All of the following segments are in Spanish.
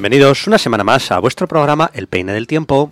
Bienvenidos una semana más a vuestro programa El Peine del Tiempo.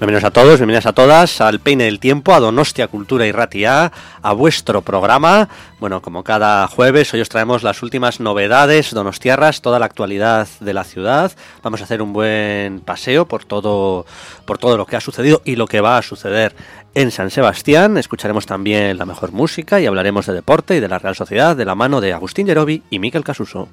Bienvenidos a todos, bienvenidas a todas al Peine del Tiempo, a Donostia Cultura y Ratia, a vuestro programa. Bueno, como cada jueves, hoy os traemos las últimas novedades donostiarras, toda la actualidad de la ciudad. Vamos a hacer un buen paseo por todo, por todo lo que ha sucedido y lo que va a suceder en San Sebastián. Escucharemos también la mejor música y hablaremos de deporte y de la Real Sociedad de la mano de Agustín Yerobi y Miquel Casuso.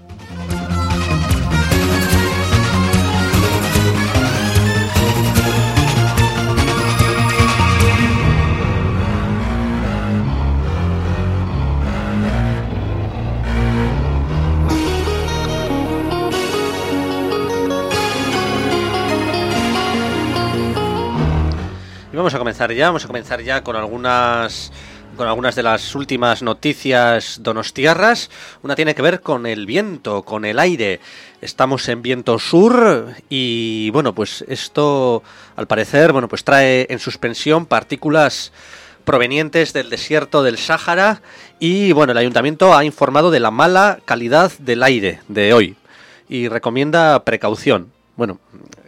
Vamos a comenzar ya, vamos a comenzar ya con algunas con algunas de las últimas noticias donostiarras. Una tiene que ver con el viento, con el aire. Estamos en viento sur y bueno, pues esto al parecer, bueno, pues trae en suspensión partículas provenientes del desierto del Sáhara y bueno, el ayuntamiento ha informado de la mala calidad del aire de hoy y recomienda precaución. Bueno,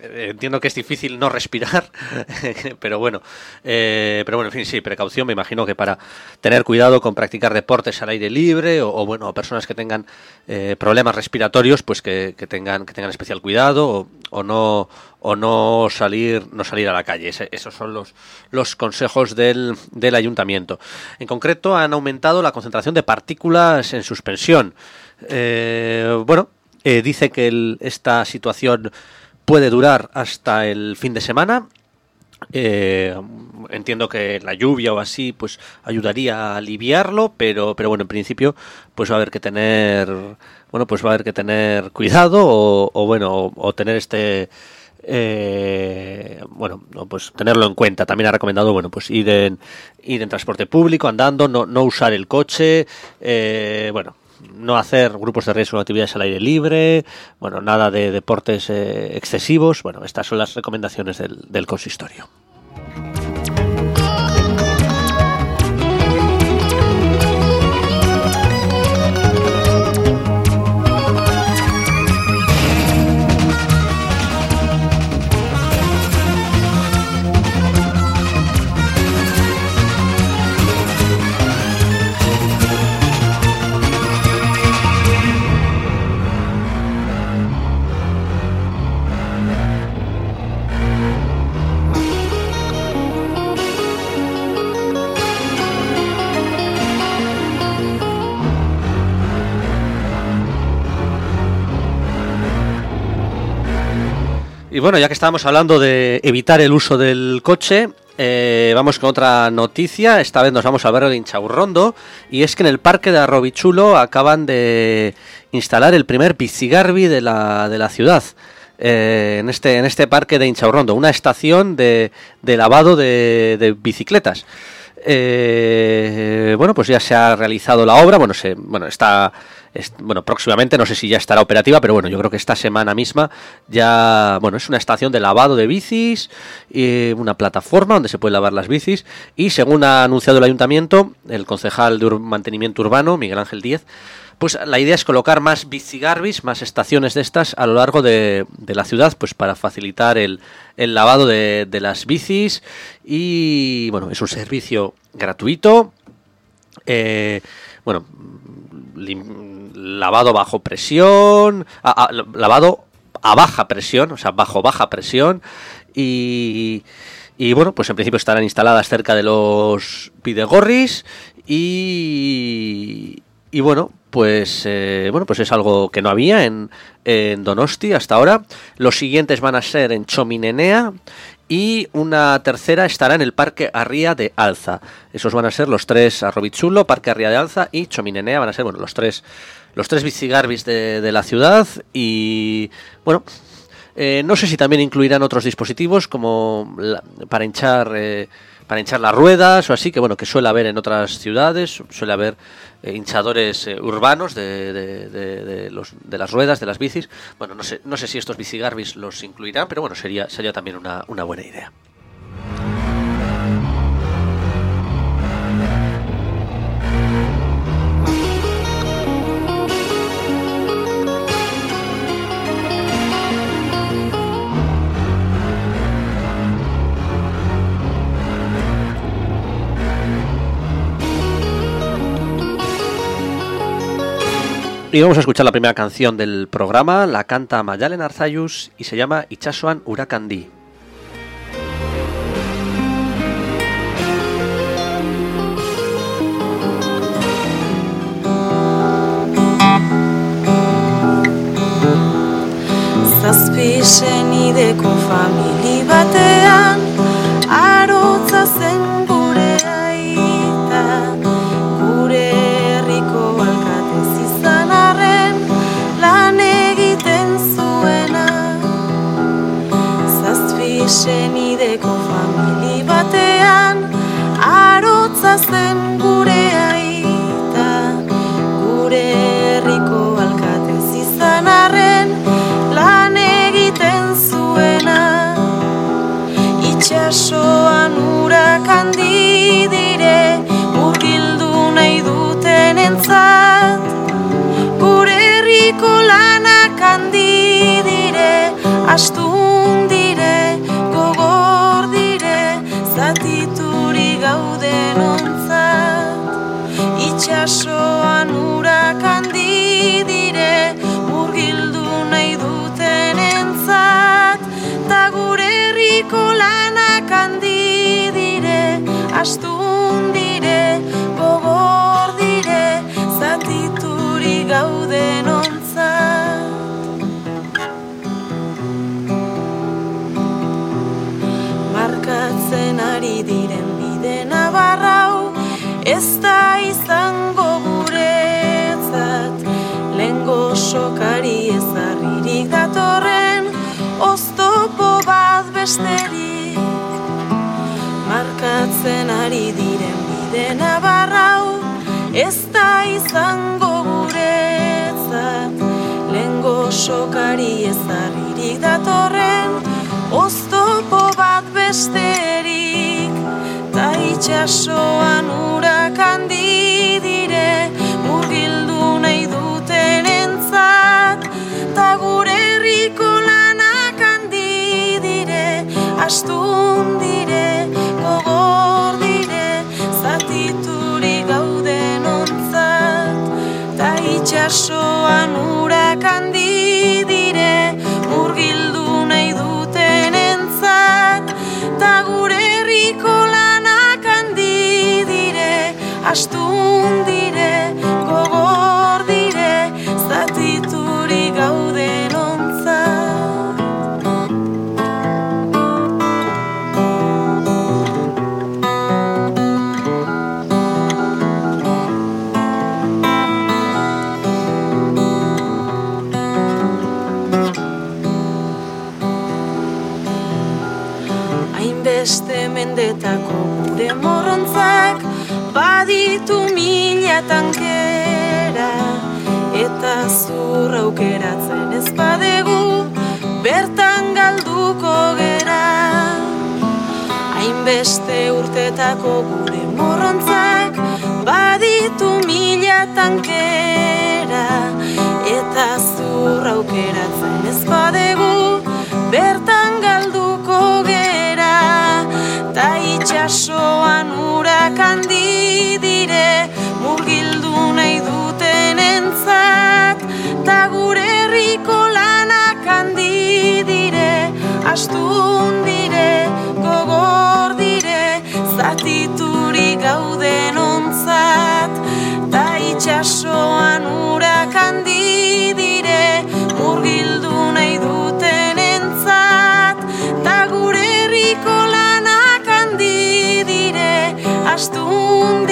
entiendo que es difícil no respirar, pero bueno, eh, pero bueno, en fin, sí, precaución, me imagino que para tener cuidado con practicar deportes al aire libre o, bueno, personas que tengan eh, problemas respiratorios, pues que, tengan que tengan especial cuidado o, no o no salir no salir a la calle. esos son los los consejos del, del ayuntamiento. En concreto, han aumentado la concentración de partículas en suspensión. Eh, bueno, dice que esta situación puede durar hasta el fin de semana. Eh, entiendo que la lluvia o así pues ayudaría a aliviarlo, pero, pero bueno, en principio pues va a haber que tener bueno pues va a haber que tener cuidado o, bueno o, tener este eh, bueno pues tenerlo en cuenta también ha recomendado bueno pues ir en ir en transporte público andando no, no usar el coche eh, bueno no hacer grupos de riesgo actividades al aire libre, bueno, nada de deportes eh, excesivos. Bueno, estas son las recomendaciones del, del consistorio. Y bueno, ya que estábamos hablando de evitar el uso del coche, eh, vamos con otra noticia. Esta vez nos vamos al barrio de Inchaurrondo. Y es que en el parque de Arrobichulo acaban de instalar el primer bicigarbi de la, de la ciudad. Eh, en, este, en este parque de Inchaurrondo, una estación de, de lavado de, de bicicletas. Eh, bueno, pues ya se ha realizado la obra. Bueno, se, bueno está bueno, próximamente, no sé si ya estará operativa, pero bueno, yo creo que esta semana misma ya, bueno, es una estación de lavado de bicis, una plataforma donde se pueden lavar las bicis y según ha anunciado el ayuntamiento, el concejal de mantenimiento urbano, Miguel Ángel Díez, pues la idea es colocar más bicigarbis, más estaciones de estas a lo largo de, la ciudad, pues para facilitar el, el lavado de, de, las bicis y bueno, es un servicio gratuito. Eh, bueno, lavado bajo presión, lavado a baja presión, o sea, bajo baja presión y, y bueno, pues en principio estarán instaladas cerca de los pidegorris y, y bueno, pues eh, bueno, pues es algo que no había en, Donosti hasta ahora. Los siguientes van a ser en Chominenea y una tercera estará en el Parque Arría de Alza. Esos van a ser los tres Arrobichulo, Parque Arría de Alza y Chominenea van a ser bueno los tres los tres bicigarbis de, de la ciudad y bueno eh, no sé si también incluirán otros dispositivos como para hinchar eh, para hinchar las ruedas o así, que bueno, que suele haber en otras ciudades, suele haber eh, hinchadores eh, urbanos de, de, de, los, de las ruedas, de las bicis. Bueno, no sé, no sé si estos bicigarbis los incluirán, pero bueno, sería, sería también una, una buena idea. Y vamos a escuchar la primera canción del programa, la canta Mayalen Arzayus y se llama Ichasuan Urakandi. Zazpi senideko famili batean Arotza zen Senideko famili batean Arotza zen gure aita Gure herriko alkatez izan arren lan egiten zuena. Itxasoan urak handi dire Murgildu nahi duten entzat. Gure herriko lanak handi dire Astun Astun dire, gogor dire Zatituri gauden ez da izango guretzat lengo sokari ezarririk datorren oztopo bat besterik. Ta itxasoan urak handi dire Murgildu nahi duten entzat. Ta gure herriko lanak handi dire Astun itxasoan urak handi dire Murgildu nahi duten entzat. Ta gure herriko lanak handi dire Astun tankera eta zur aukeratzen ez badegu bertan galduko gera. Hainbeste urtetako gure morrontzak baditu mila tankera eta zur aukeratzen ez badegu bertan galduko gera. Ta itxasoan urak handi dire entzat ta gure herriko lanak handi dire astun dire gogor dire zatituri gauden ontzat ta itxasoan urak handi dire murgildu nahi duten entzat. Ta gure herriko lanak handi dire astun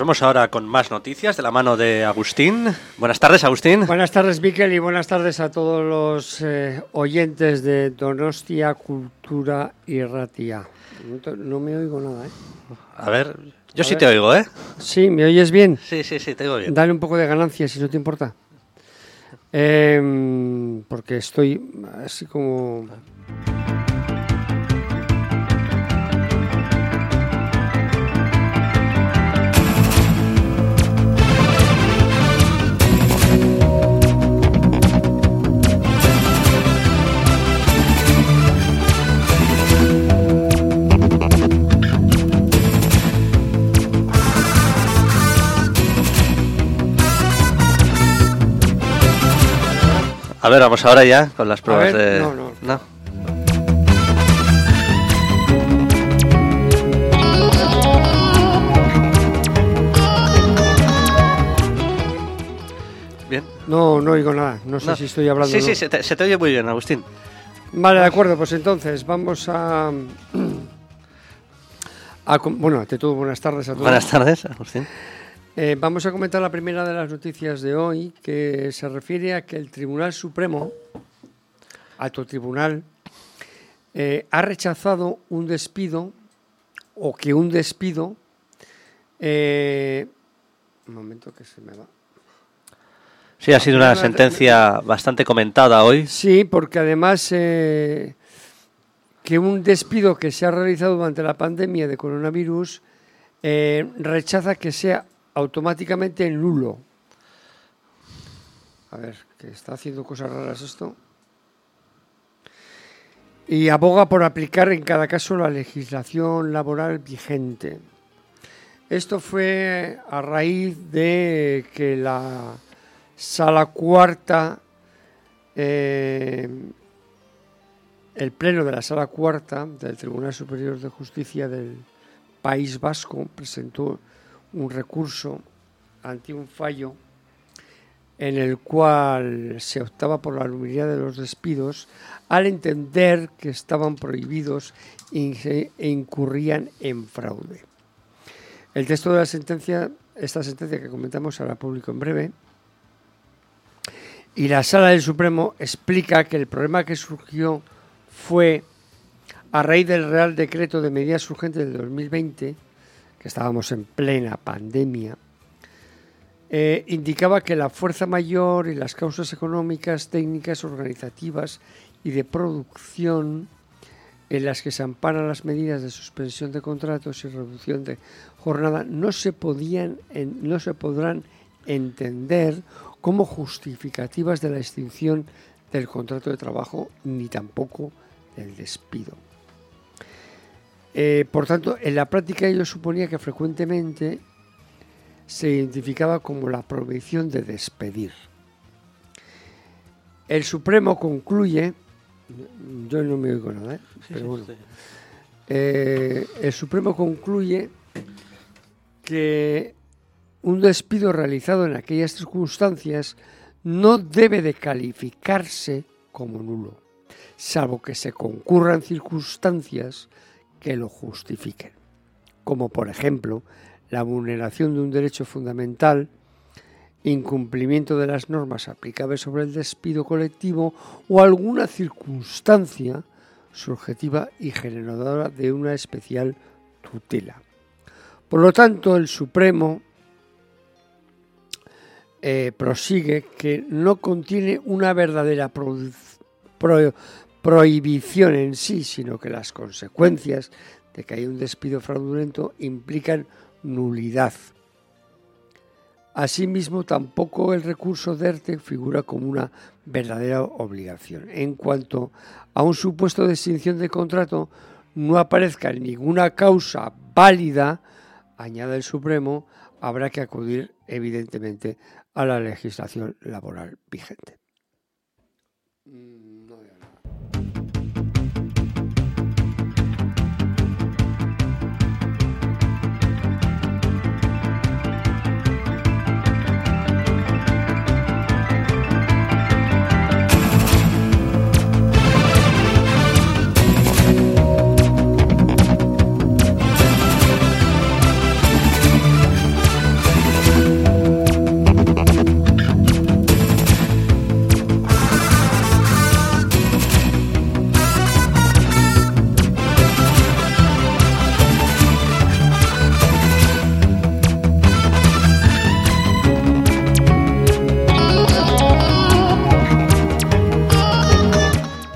Pues vamos ahora con más noticias de la mano de Agustín. Buenas tardes, Agustín. Buenas tardes, Miquel, y buenas tardes a todos los eh, oyentes de Donostia Cultura y Ratia. No, me oigo nada, ¿eh? A ver, yo A sí ver. te oigo, ¿eh? Sí, ¿me oyes bien? Sí, sí, sí, te oigo bien. Dale un poco de ganancia, si no te importa. Em, porque estoy así como... A ver, vamos ahora ya con las pruebas ver, de. no, no. Bien. No, no oigo nada. No sé No. si estoy hablando. Sí, o no. sí, se te, se te oye muy bien, Agustín. Vale, de acuerdo. Pues entonces vamos a. a bueno, ante todo, buenas tardes a todos. Buenas tardes, Agustín. Eh, vamos a comentar la primera de las noticias de hoy, que se refiere a que el Tribunal Supremo, alto tribunal, eh, ha rechazado un despido, o que un despido. eh, un momento que se me va. Sí, ha sido una sentencia bastante comentada hoy. Sí, porque además eh, que un despido que se ha realizado durante la pandemia de coronavirus eh, rechaza que sea automáticamente nulo. A ver, que está haciendo cosas raras esto. Y aboga por aplicar en cada caso la legislación laboral vigente. Esto fue a raíz de que la sala cuarta, eh, el pleno de la sala cuarta del Tribunal Superior de Justicia del País Vasco presentó un recurso ante un fallo en el cual se optaba por la nulidad de los despidos al entender que estaban prohibidos e incurrían en fraude. El texto de la sentencia, esta sentencia que comentamos, hará público en breve. Y la Sala del Supremo explica que el problema que surgió fue a raíz del Real Decreto de Medidas Urgentes del 2020, que estábamos en plena pandemia, eh, indicaba que la fuerza mayor y las causas económicas, técnicas, organizativas y de producción en las que se amparan las medidas de suspensión de contratos y reducción de jornada no se podían no se podrán entender como justificativas de la extinción del contrato de trabajo ni tampoco del despido. Eh, por tanto, en la práctica ello suponía que frecuentemente se identificaba como la prohibición de despedir. El Supremo concluye, yo no me oigo nada, ¿eh? pero bueno, eh, el Supremo concluye que un despido realizado en aquellas circunstancias no debe de calificarse como nulo, salvo que se concurran circunstancias que lo justifiquen, como por ejemplo la vulneración de un derecho fundamental, incumplimiento de las normas aplicables sobre el despido colectivo o alguna circunstancia subjetiva y generadora de una especial tutela. Por lo tanto, el Supremo eh, prosigue que no contiene una verdadera produ- pro- prohibición en sí, sino que las consecuencias de que haya un despido fraudulento implican nulidad. Asimismo, tampoco el recurso de ERTE figura como una verdadera obligación. En cuanto a un supuesto de extinción de contrato, no aparezca ninguna causa válida, añade el Supremo, habrá que acudir evidentemente a la legislación laboral vigente.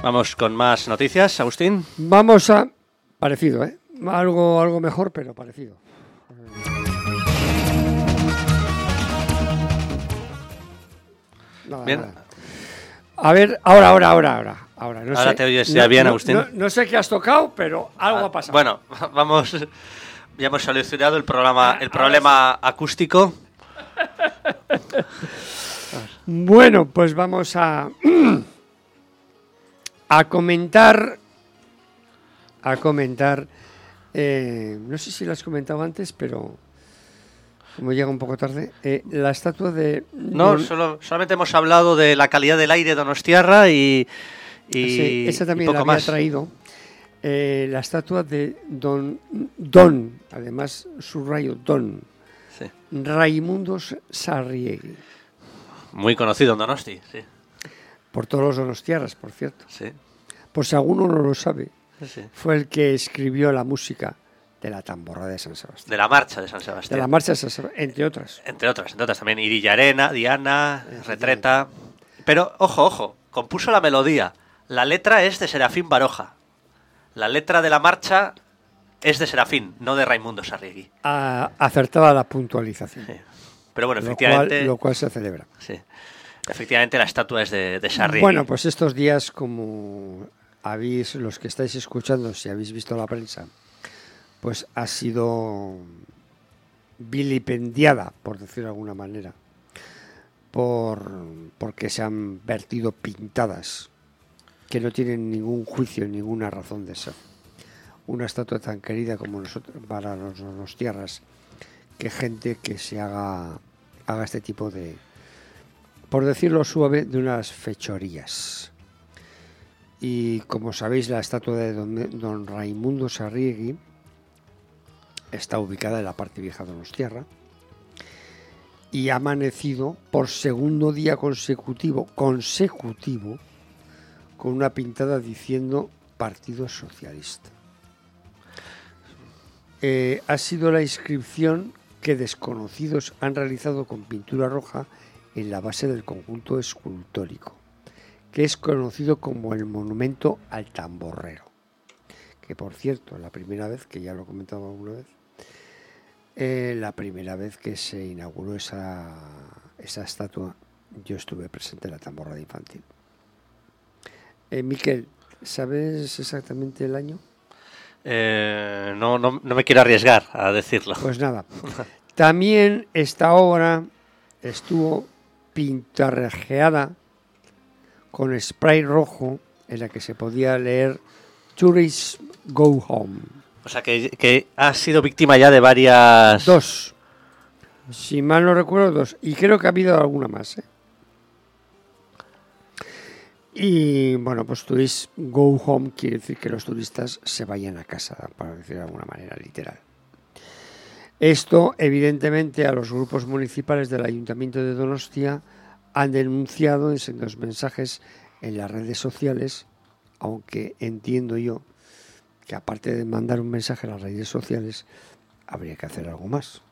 Vamos con más noticias, Agustín. Vamos a. Parecido, ¿eh? Algo, algo mejor, pero parecido. Nada, Bien. nada. A ver, ahora, ahora, ahora, ahora. Ahora, no Ahora sé. te oyes ya bien, Agustín. No, no sé qué has tocado, pero algo Ah, ha pasado. Bueno, vamos. Ya hemos solucionado el programa, el problema acústico. Bueno, pues vamos a a comentar a comentar eh, no sé si lo has comentado antes, pero como llega un poco tarde, eh, la estatua de... No, solo, solamente hemos hablado de la calidad del aire de Donostiarra y, y, Sí, esa y también la poco había más. traído. Eh, la estatua de Don, Don, además subrayo Don, Sí. Raimundo Sarriegui, Muy conocido en Donosti, sí. Por todos los donostiarras, por cierto. sí, Por si alguno no lo sabe, sí. fue el que escribió la música de la tamborra de San Sebastián. De la marcha de San De Sebastián. la marcha de San Sebastián, entre otras. Entre otras, entre otras también Irilla Arena, Diana, Retreta. Pero, ojo, ojo, compuso la melodía. La letra es de Serafín Baroja. La letra de la marcha es de Serafín, no de Raimundo Sarriegui. A- acertada la puntualización. Sí. Pero bueno, Lo cual, efectivamente, lo cual se celebra. sí. Efectivamente la estatua es de, de Sarriegui. Bueno, pues estos días, como habéis, los que estáis escuchando, si habéis visto la prensa, pues ha sido vilipendiada, por decirlo de alguna manera, por porque se han vertido pintadas que no tienen ningún juicio, ninguna razón de ser. Una estatua tan querida como nosotros para los, los tierras, que gente que se haga, haga este tipo de, por decirlo suave, de unas fechorías. Y como sabéis, la estatua de don, Raimundo Sarriegui está ubicada en la parte vieja de Donostiarra y ha amanecido por segundo día consecutivo, consecutivo, con una pintada diciendo Partido Socialista. Eh, ha sido la inscripción que desconocidos han realizado con pintura roja en la base del conjunto escultórico, que es conocido como el Monumento al Tamborrero. Que por cierto, la primera vez, que ya lo he comentado alguna vez, eh, la primera vez que se inauguró esa, esa estatua, yo estuve presente en la tamborrada infantil. Eh, Miquel, ¿sabes exactamente el año? Eh, no, no, no me quiero arriesgar a decirlo. Pues nada. También esta obra estuvo pintarrajeada con spray rojo en la que se podía leer Tourists Go Home. O sea, que, que ha sido víctima ya de varias... Dos. Si mal no recuerdo, dos. Y creo que ha habido alguna más. ¿eh? Y bueno, pues Tourists Go Home quiere decir que los turistas se vayan a casa, para decir de alguna manera literal. Esto, evidentemente, a los grupos municipales del Ayuntamiento de Donostia han denunciado en sendos mensajes en las redes sociales, aunque entiendo yo que aparte de mandar un mensaje a las redes sociales, habría que hacer algo más.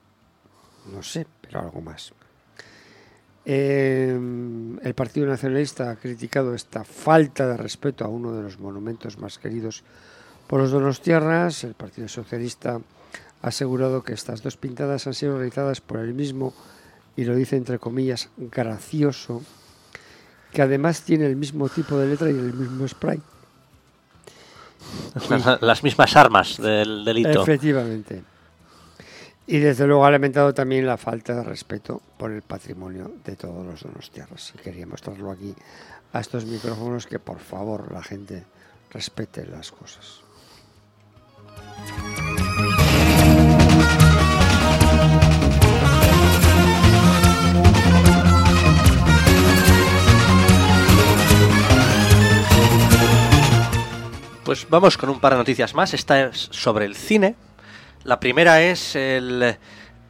No sé, pero algo más. Eh, el Partido Nacionalista ha criticado esta falta de respeto a uno de los monumentos más queridos por los donostiarras. El Partido Socialista ha asegurado que estas dos pintadas han sido realizadas por el mismo, y lo dice entre comillas, gracioso, que además tiene el mismo tipo de letra y el mismo spray. Las mismas armas del delito. Efectivamente. Y desde luego ha lamentado también la falta de respeto por el patrimonio de todos los donostiarras. Y quería mostrarlo aquí a estos micrófonos que por favor la gente respete las cosas. Pues vamos con un par de noticias más. Esta es sobre el cine. La primera es el,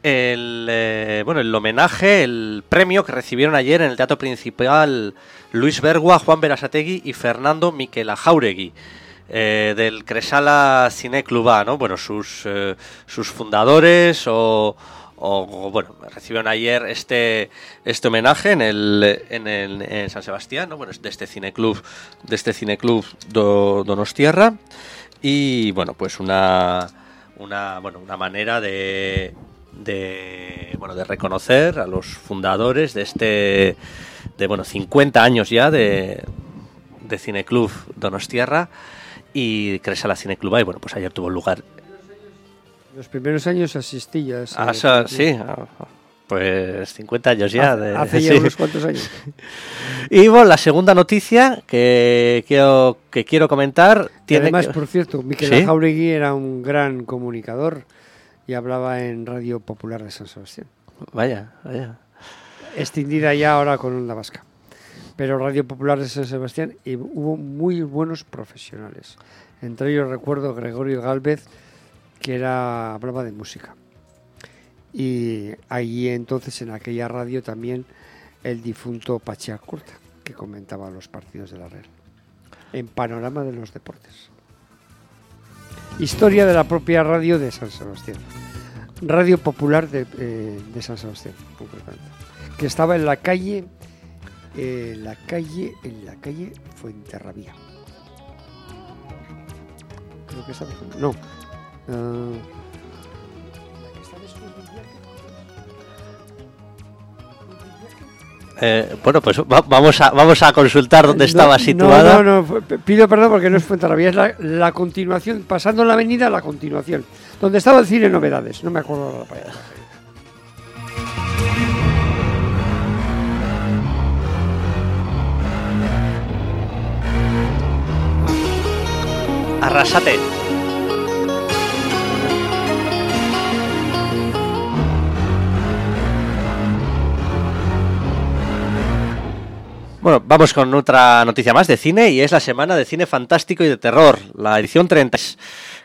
eh, bueno, el homenaje, el premio que recibieron ayer en el Teatro Principal Luis Bergua, Juan Berasategui y Fernando Miquela Jauregui. eh, del Cresala Cine Club A, ¿no? Bueno, sus, eh, sus fundadores o, bueno, recibieron ayer este, este homenaje en el, en el en San Sebastián, ¿no? Bueno, de este cineclub, de este cineclub do, Donostiarra y bueno, pues una una bueno, una manera de de bueno, de reconocer a los fundadores de este de bueno, 50 años ya de de Cineclub Donostiarra y Cresala Cineclub y bueno, pues ayer tuvo lugar Los primeros años asistí ya. a ese Ah, sí, ah, Pues 50 años ya. Hace, de- hace ya sí. unos cuantos años. Y bueno, la segunda noticia que quiero, que quiero comentar tiene además, que- por cierto, Miquel ¿Sí? Jauregui era un gran comunicador y hablaba en Radio Popular de San Sebastián. Vaya, vaya. Extendida ya ahora con Onda Vasca. Pero Radio Popular de San Sebastián y hubo muy buenos profesionales. Entre ellos recuerdo Gregorio Galvez, que era, hablaba de música. Y allí entonces en aquella radio también el difunto Pachá Curta, que comentaba los partidos de la Real. En panorama de los deportes. Historia de la propia radio de San Sebastián. Radio Popular de, eh, de San Sebastián, concretamente. Que estaba en la calle, eh, la calle, en la calle Fuenterrabía. Creo que estaba. No. Eh, bueno, pues va- vamos, a, vamos a consultar dónde estaba no, situada. No, no, p- pido perdón porque no es Fuenterrabía, es la, la continuación, pasando la avenida, la continuación. Donde estaba el cine Novedades, no me acuerdo ahora la palabra. Arrasate. Bueno, vamos con otra noticia más de cine y es la semana de cine fantástico y de terror, la edición 30,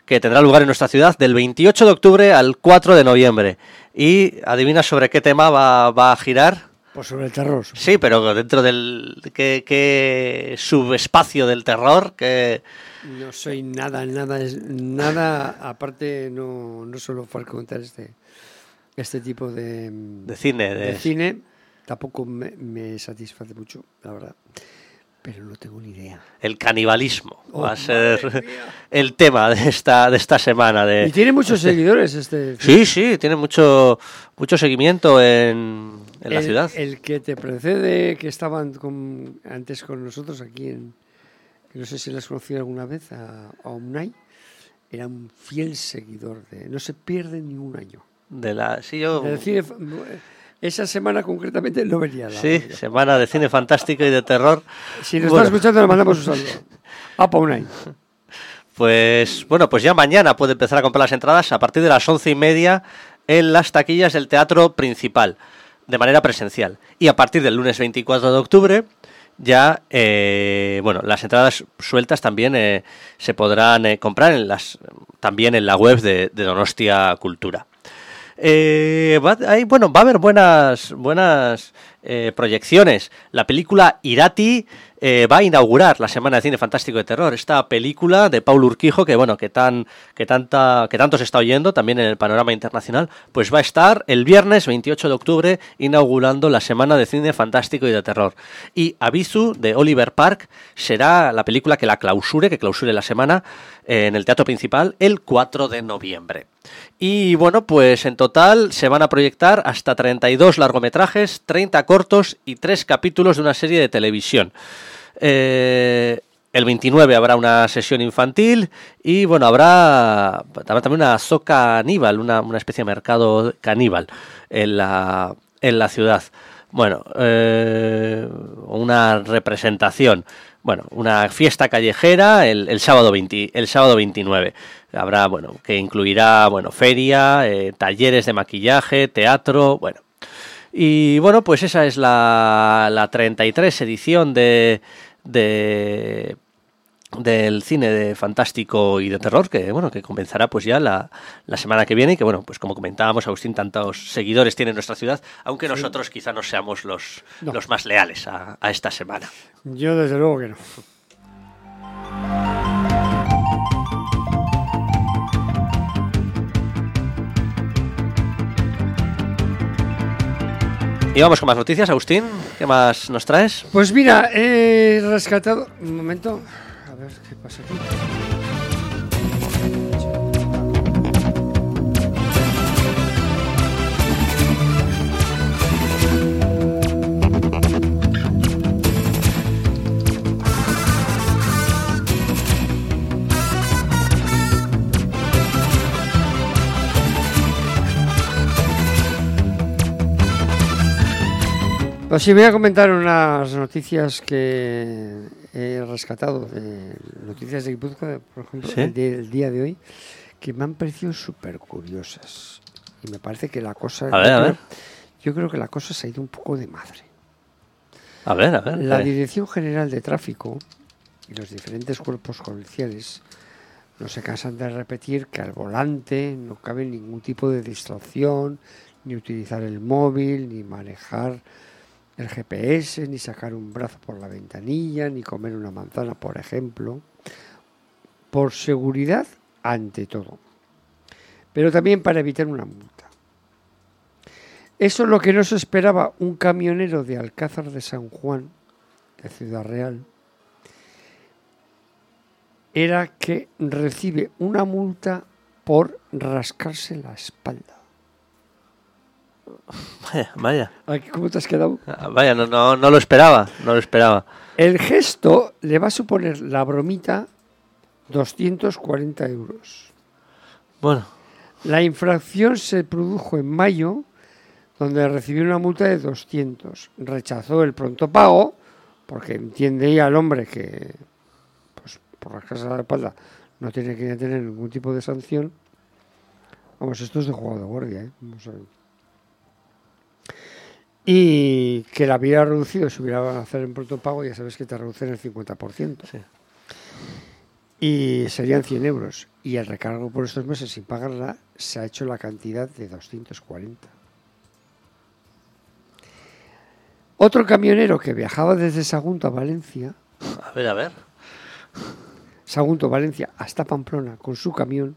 que tendrá lugar en nuestra ciudad del 28 de octubre al 4 de noviembre. Y adivina sobre qué tema va, va a girar. Pues sobre el terror. Sí, pero dentro del qué, qué subespacio del terror que No soy nada, nada, es- nada, aparte no, no suelo contar este, este tipo de, de cine de, de cine, tampoco me, me satisface mucho, la verdad, pero no tengo ni idea. el canibalismo Oh, va a ser el tema de esta de esta semana de Y tiene muchos seguidores este Sí, sí, tiene mucho mucho seguimiento en, en la ciudad. El que te precede, que estaban con- antes con nosotros aquí en, no sé si las conocido alguna vez, a, a Omnay, era un fiel seguidor de, no se pierde ni un año. De la sí, yo cine fa- esa semana concretamente no venía la sí, semana de cine fantástico y de terror. Si nos Bueno. está escuchando, le mandamos un saludo. A Paunay. Pues bueno, pues ya mañana puede empezar a comprar las entradas a partir de las once y media en las taquillas del teatro principal, de manera presencial. Y a partir del lunes 24 de octubre, ya, eh, bueno, las entradas sueltas también eh, se podrán eh, comprar en las, también en la web de, de Donostia Cultura. Eh, va, hay- bueno, va a haber buenas, buenas eh, proyecciones. La película Irati eh, va a inaugurar la Semana de Cine Fantástico de Terror. Esta película de Paul Urquijo, que bueno, que tan, que tanta, que tanto se está oyendo también en el panorama internacional, pues va a estar el viernes 28 de octubre inaugurando la Semana de Cine Fantástico y de Terror. Y Abisu de Oliver Park será la película que la clausure, que clausure la semana en el teatro principal el 4 de noviembre. Y bueno, pues en total se van a proyectar hasta 32 largometrajes, 30 cortos y 3 capítulos de una serie de televisión. Eh, el 29 habrá una sesión infantil y bueno, habrá habrá también una zoca caníbal, una, una especie de mercado caníbal en la, en la ciudad. Bueno, eh, una representación, bueno, una fiesta callejera el, el sábado 20 el sábado 29. Habrá, bueno, que incluirá, bueno, feria, eh, talleres de maquillaje, teatro, bueno. Y bueno, pues esa es la, la 33 edición de, de del cine de fantástico y de terror que bueno que comenzará pues ya la, la semana que viene y que bueno pues como comentábamos Agustín tantos seguidores tiene en nuestra ciudad aunque nosotros quizá no seamos los, No. los más leales a, a esta semana Yo desde luego que no. y vamos con más noticias Agustín ¿qué más nos traes? Pues mira, he rescatado. Un momento pues aquí. Pues sí, voy a comentar unas noticias que he rescatado de noticias de Guipúzcoa, por ejemplo, ¿Sí? el, del día de hoy, que me han parecido súper curiosas. Y me parece que la cosa... A ver, yo a creo- ver. Yo creo que la cosa se ha ido un poco de madre. A ver, a ver. La eh. Dirección General de Tráfico y los diferentes cuerpos policiales no se cansan de repetir que al volante no cabe ningún tipo de distracción, ni utilizar el móvil, ni manejar el GPS, ni sacar un brazo por la ventanilla, ni comer una manzana, por ejemplo, por seguridad ante todo, pero también para evitar una multa. Eso es lo que no se esperaba un camionero de Alcázar de San Juan, de Ciudad Real, era que recibe una multa por rascarse la espalda. Vaya, vaya. Aquí, ¿Cómo te has quedado? Ah, Vaya, no, no, no lo esperaba, no lo esperaba. El gesto le va a suponer la bromita 240 euros. Bueno, La infracción se produjo en mayo, donde recibió una multa de 200. Rechazó el pronto pago, porque entiende ya el hombre que, pues, por de la espalda, no tiene que tener ningún tipo de sanción. Vamos, esto es de juego de guardia, ¿eh? Vamos a ver. Y que la había reducido, si hubiera hacer en pronto pago, ya sabes que te reducen el 50%. Sí. Y serían 100 euros. Y el recargo por estos meses sin pagarla se ha hecho la cantidad de 240. Otro camionero que viajaba desde Sagunto a Valencia, a ver, a ver. Sagunto, Valencia, hasta Pamplona con su camión,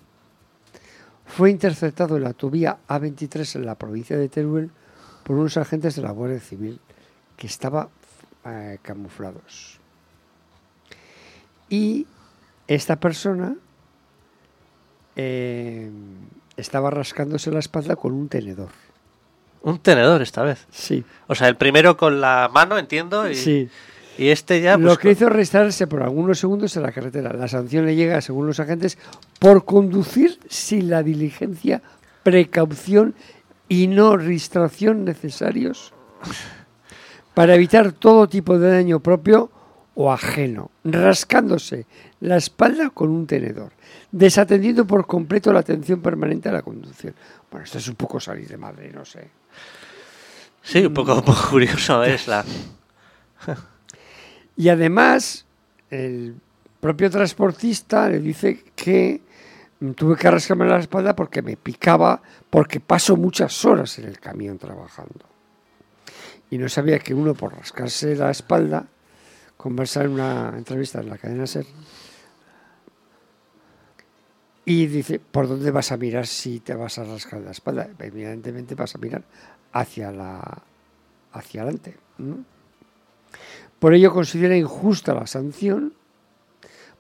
fue interceptado en la autovía A23 en la provincia de Teruel por unos agentes de la Guardia Civil que estaban eh, camuflados. Y esta persona eh, estaba rascándose la espalda con un tenedor. Un tenedor esta vez. Sí, O sea, el primero con la mano, entiendo, y, sí. y este ya... Lo pues, que hizo es registrarse por algunos segundos en la carretera. La sanción le llega, según los agentes, por conducir sin la diligencia, precaución y no distracción necesarios para evitar todo tipo de daño propio o ajeno, rascándose la espalda con un tenedor, desatendiendo por completo la atención permanente a la conducción. Bueno, esto es un poco salir de madre, no sé. Sí, un poco, un poco curioso es la... Y además, el propio transportista le dice que tuve que rascarme la espalda porque me picaba, porque paso muchas horas en el camión trabajando. Y no sabía que uno por rascarse la espalda, conversar en una entrevista en la cadena SER, y dice, ¿por dónde vas a mirar si te vas a rascar la espalda? Evidentemente vas a mirar hacia la hacia adelante. Por ello considera injusta la sanción,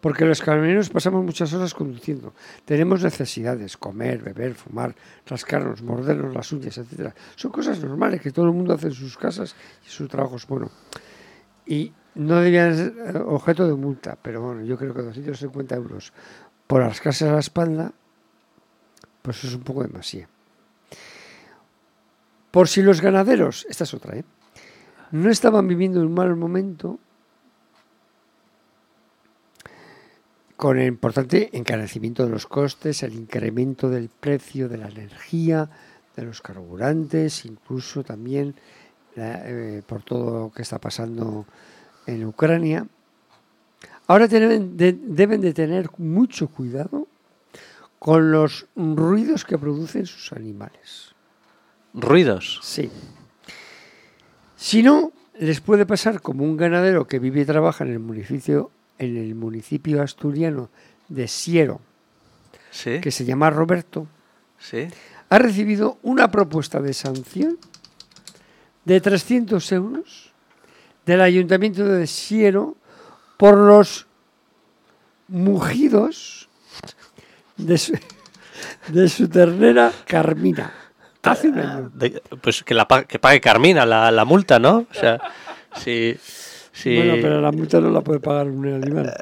porque los camioneros pasamos muchas horas conduciendo. Tenemos necesidades, comer, beber, fumar, rascarnos, mordernos las uñas, etcétera. Son cosas normales que todo el mundo hace en sus casas y sus trabajos. Bueno, y no debían ser eh, objeto de multa, pero bueno, yo creo que 250 euros por rascarse la espalda, pues es un poco demasiado. Por si los ganaderos, esta es otra, ¿eh? no estaban viviendo un mal momento con el importante encarecimiento de los costes, el incremento del precio de la energía, de los carburantes, incluso también la- eh, por todo lo que está pasando en Ucrania. Ahora deben de, deben de tener mucho cuidado con los ruidos que producen sus animales. Ruidos. Sí. Si no, les puede pasar como un ganadero que vive y trabaja en el municipio, en el municipio asturiano de Siero, Sí, que se llama Roberto, sí. ha recibido una propuesta de sanción de 300 euros del ayuntamiento de Siero por los mugidos de su, de su ternera Carmina. Hace un año. De- pues que, la, pa- que pague Carmina la, la multa, ¿no? O sea, si... Bueno, pero la multa no la puede pagar un animal.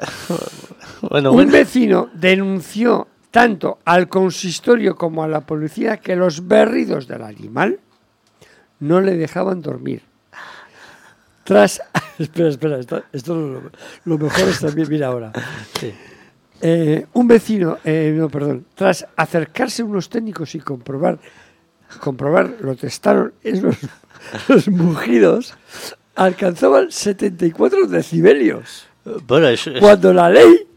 bueno, Un bueno. vecino denunció tanto al consistorio como a la policía que los berridos del animal no le dejaban dormir. Tras. Espera, espera, esto, esto lo, lo mejor es también, mira ahora. Sí. Eh, un vecino, eh, no, perdón, tras acercarse unos técnicos y comprobar, comprobar, lo testaron, es los, los mugidos alcanzaban 74 decibelios, Bueno, es, es- cuando la ley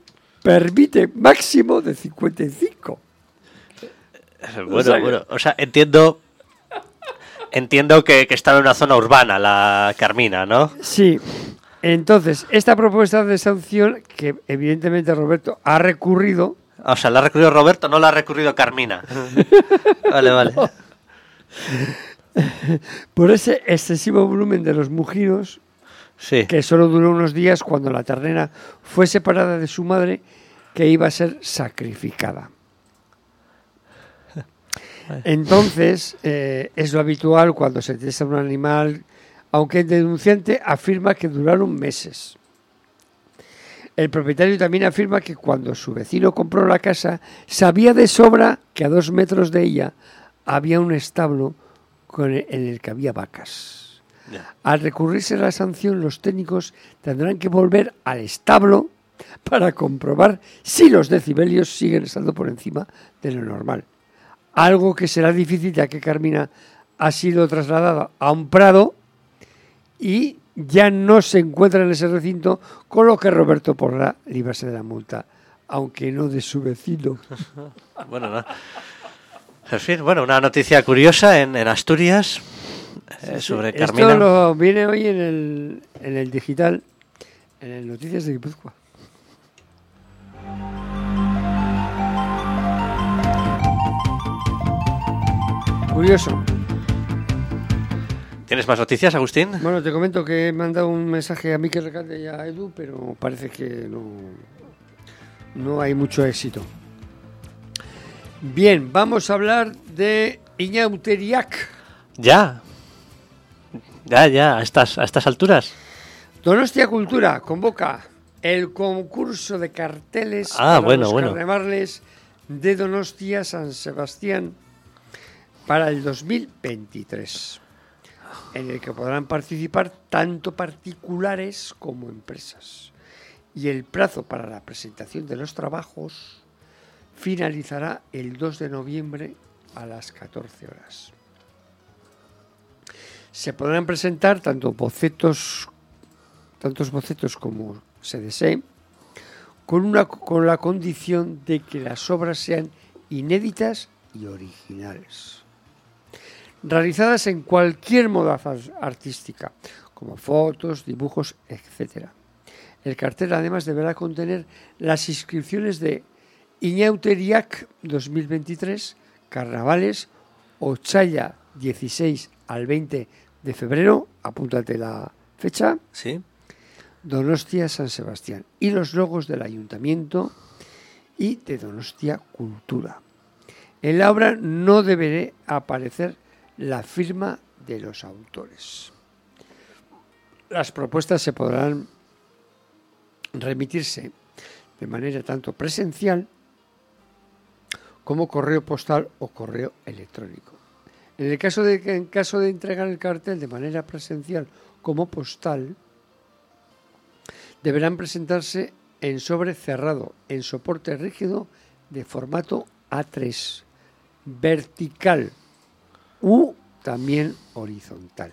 permite máximo de 55. bueno, o sea bueno, o sea, entiendo entiendo que, que está en una zona urbana la Carmina, ¿no? Sí. Entonces, esta propuesta de sanción, que evidentemente Roberto ha recurrido, O sea, la ha recurrido Roberto, no la ha recurrido Carmina. Vale, vale. por ese excesivo volumen de los mugidos, Sí. que solo duró unos días cuando la ternera fue separada de su madre, que iba a ser sacrificada. Entonces, eh, es lo habitual cuando se testa un animal, aunque el denunciante afirma que duraron meses. El propietario también afirma que cuando su vecino compró la casa, sabía de sobra que a dos metros de ella había un establo con el- en el que había vacas. Ya. Al recurrirse a la sanción, los técnicos tendrán que volver al establo para comprobar si los decibelios siguen estando por encima de lo normal. Algo que será difícil ya que Carmina ha sido trasladada a un prado y ya no se encuentra en ese recinto, con lo que Roberto podrá librarse de la multa, aunque no de su vecino. Bueno, no. En fin, bueno, una noticia curiosa en, en Asturias eh, sobre Esto Carmina. lo viene hoy en el, en el digital, en el Noticias de Guipúzcoa. Curioso. ¿Tienes más noticias, Agustín? Bueno, te comento que he mandado un mensaje a Miquel Recalde y a Edu, pero parece que no, no hay mucho éxito. Bien, vamos a hablar de Iñauteriac. Ya. Ya, ya, a estas, a estas alturas. Donostia Cultura convoca el concurso de carteles Ah, para bueno, los bueno. carnavales de Donostia San Sebastián para el 2023, en el que podrán participar tanto particulares como empresas. Y el plazo para la presentación de los trabajos finalizará el 2 de noviembre a las 14 horas. Se podrán presentar bocetos tantos bocetos como se desee, con, una, con la condición de que las obras sean inéditas y originales. Realizadas en cualquier modalidad artística, como fotos, dibujos, etc. El cartel además deberá contener las inscripciones de Iñauteriac 2023, Carnavales, Ochaya 16 al 20 de febrero, apúntate la fecha, Sí. Donostia San Sebastián y los logos del ayuntamiento y de Donostia Cultura. En la obra no deberá aparecer la firma de los autores. Las propuestas se podrán remitirse de manera tanto presencial como correo postal o correo electrónico. En el caso de que en caso de entregar el cartel de manera presencial como postal, deberán presentarse en sobre cerrado, en soporte rígido de formato A3, vertical u también horizontal.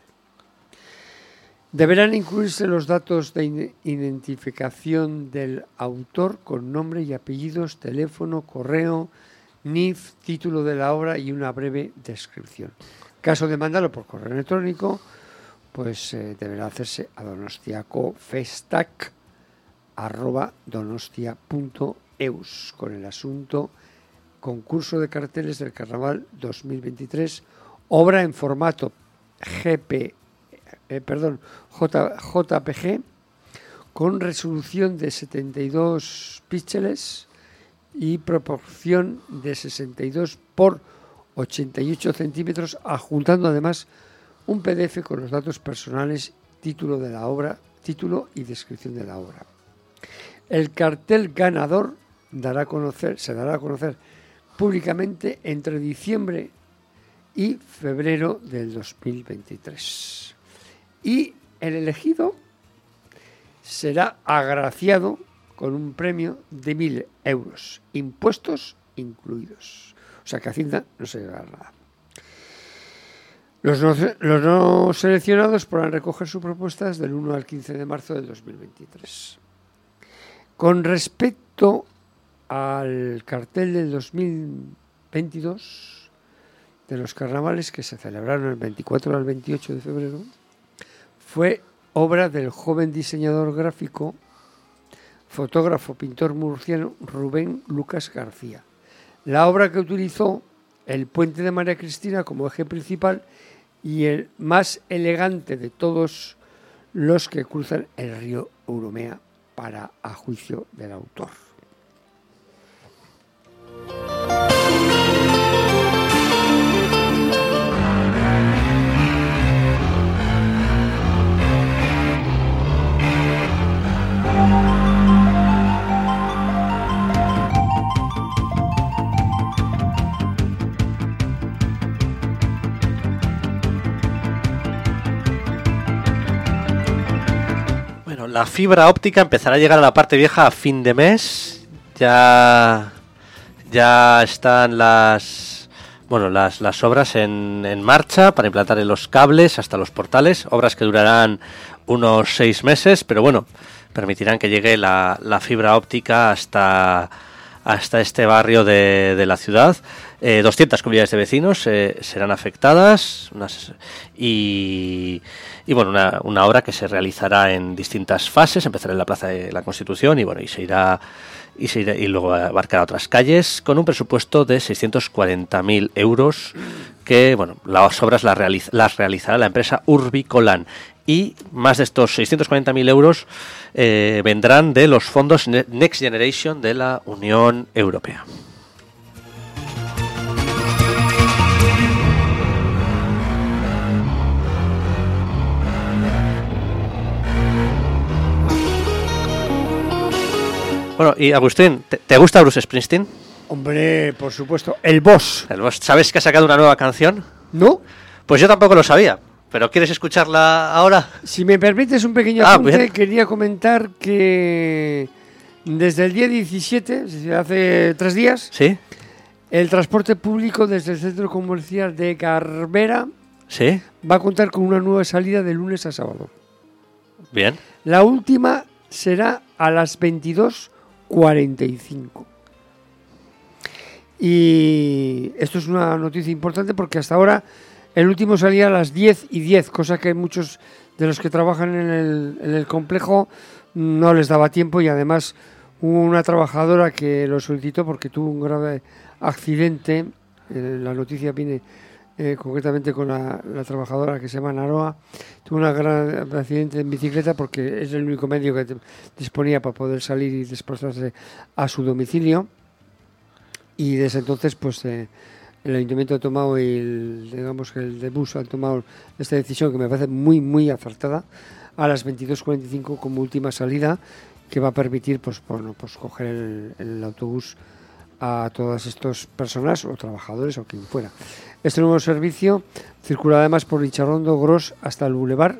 Deberán incluirse los datos de identificación del autor con nombre y apellidos, teléfono, correo, NIF, título de la obra y una breve descripción. Caso de mandarlo por correo electrónico, pues eh, deberá hacerse a donostiacofestac arroba donostia.eus con el asunto concurso de carteles del carnaval 2023 obra en formato GP eh, perdón J- JPG con resolución de 72 píxeles y proporción de 62 por 88 centímetros adjuntando además un PDF con los datos personales título de la obra título y descripción de la obra el cartel ganador dará conocer, se dará a conocer públicamente entre diciembre y febrero del 2023. Y el elegido será agraciado con un premio de mil euros, impuestos incluidos. O sea que Hacienda no se llevará nada. Los no, los no seleccionados podrán recoger sus propuestas del 1 al 15 de marzo del 2023. Con respecto al cartel del 2022 de los carnavales que se celebraron el 24 al 28 de febrero, fue obra del joven diseñador gráfico, fotógrafo, pintor murciano Rubén Lucas García. La obra que utilizó el puente de María Cristina como eje principal y el más elegante de todos los que cruzan el río Urumea para a juicio del autor. La fibra óptica empezará a llegar a la parte vieja a fin de mes. Ya, ya están las, bueno, las, las obras en, en marcha para implantar los cables hasta los portales. Obras que durarán unos seis meses, pero bueno, permitirán que llegue la, la fibra óptica hasta, hasta este barrio de, la ciudad. Eh, 200 comunidades de vecinos eh, serán afectadas y, y bueno, una, una obra que se realizará en distintas fases, empezará en la Plaza de la Constitución y bueno, y se irá y, luego abarcará otras calles con un presupuesto de 640.000 euros que bueno, las obras las, realiz- las realizará la empresa Urbicolan y más de estos 640.000 euros eh, vendrán de los fondos Ne- Next Generation de la Unión Europea. Bueno, y Agustín, ¿te, te gusta Bruce Springsteen? Hombre, por supuesto, el boss, El boss- ¿Sabes que ha sacado una nueva canción? ¿no? Pues yo tampoco lo sabía, pero ¿quieres escucharla ahora? Si me permites un pequeño Ah, apunte, bien. quería comentar que desde el día 17, es decir, hace tres días, ¿Sí? el transporte público desde el centro comercial de Garbera ¿Sí? va a contar con una nueva salida de lunes a sábado. Bien. La última será a las 22.45. Y esto es una noticia importante porque hasta ahora el último salía a las 10 y 10, cosa que muchos de los que trabajan en el, en el complejo no les daba tiempo y además hubo una trabajadora que lo solicitó porque tuvo un grave accidente. eh, la noticia viene eh, concretamente con la, trabajadora que se llama Naroa. Tuvo un gran accidente en bicicleta porque es el único medio que disponía para poder salir y desplazarse a su domicilio. Y desde entonces, pues eh, el ayuntamiento ha tomado y el, digamos que el de bus ha tomado esta decisión que me parece muy, muy acertada a las 22.45 como última salida que va a permitir, pues, bueno, pues coger el autobús a todas estas personas o trabajadores o quien fuera. Este nuevo servicio circula además por Icharrondo Gros hasta el Boulevard,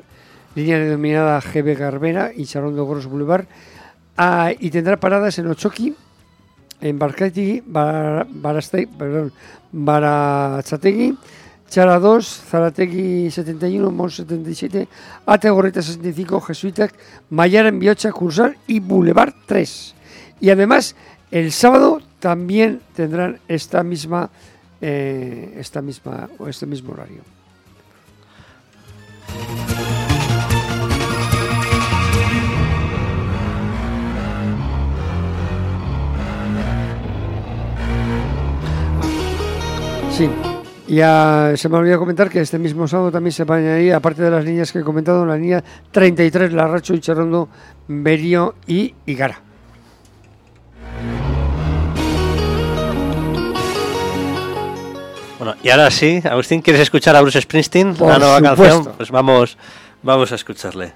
línea denominada GB Garbera, Icharrondo Gros Boulevard, y tendrá paradas en Ochoqui, en Barcategui, Bar- perdón, Barachategui, Chara 2, Zarategui 71, Mons 77, Ategorreta 65, Jesuitac, Mayara en Biocha, Cursal y Boulevard 3. Y además, el sábado también tendrán esta misma, eh, esta misma, o este mismo horario. Sí. Ya se me olvidó comentar que este mismo sábado también se va a añadir, aparte de las líneas que he comentado, la línea 33, Larracho, Icharrondo, Berio y Igara. Bueno, y ahora sí, Agustín, ¿quieres escuchar a Bruce Springsteen? Por una nueva supuesto. canción. Pues vamos, vamos a escucharle.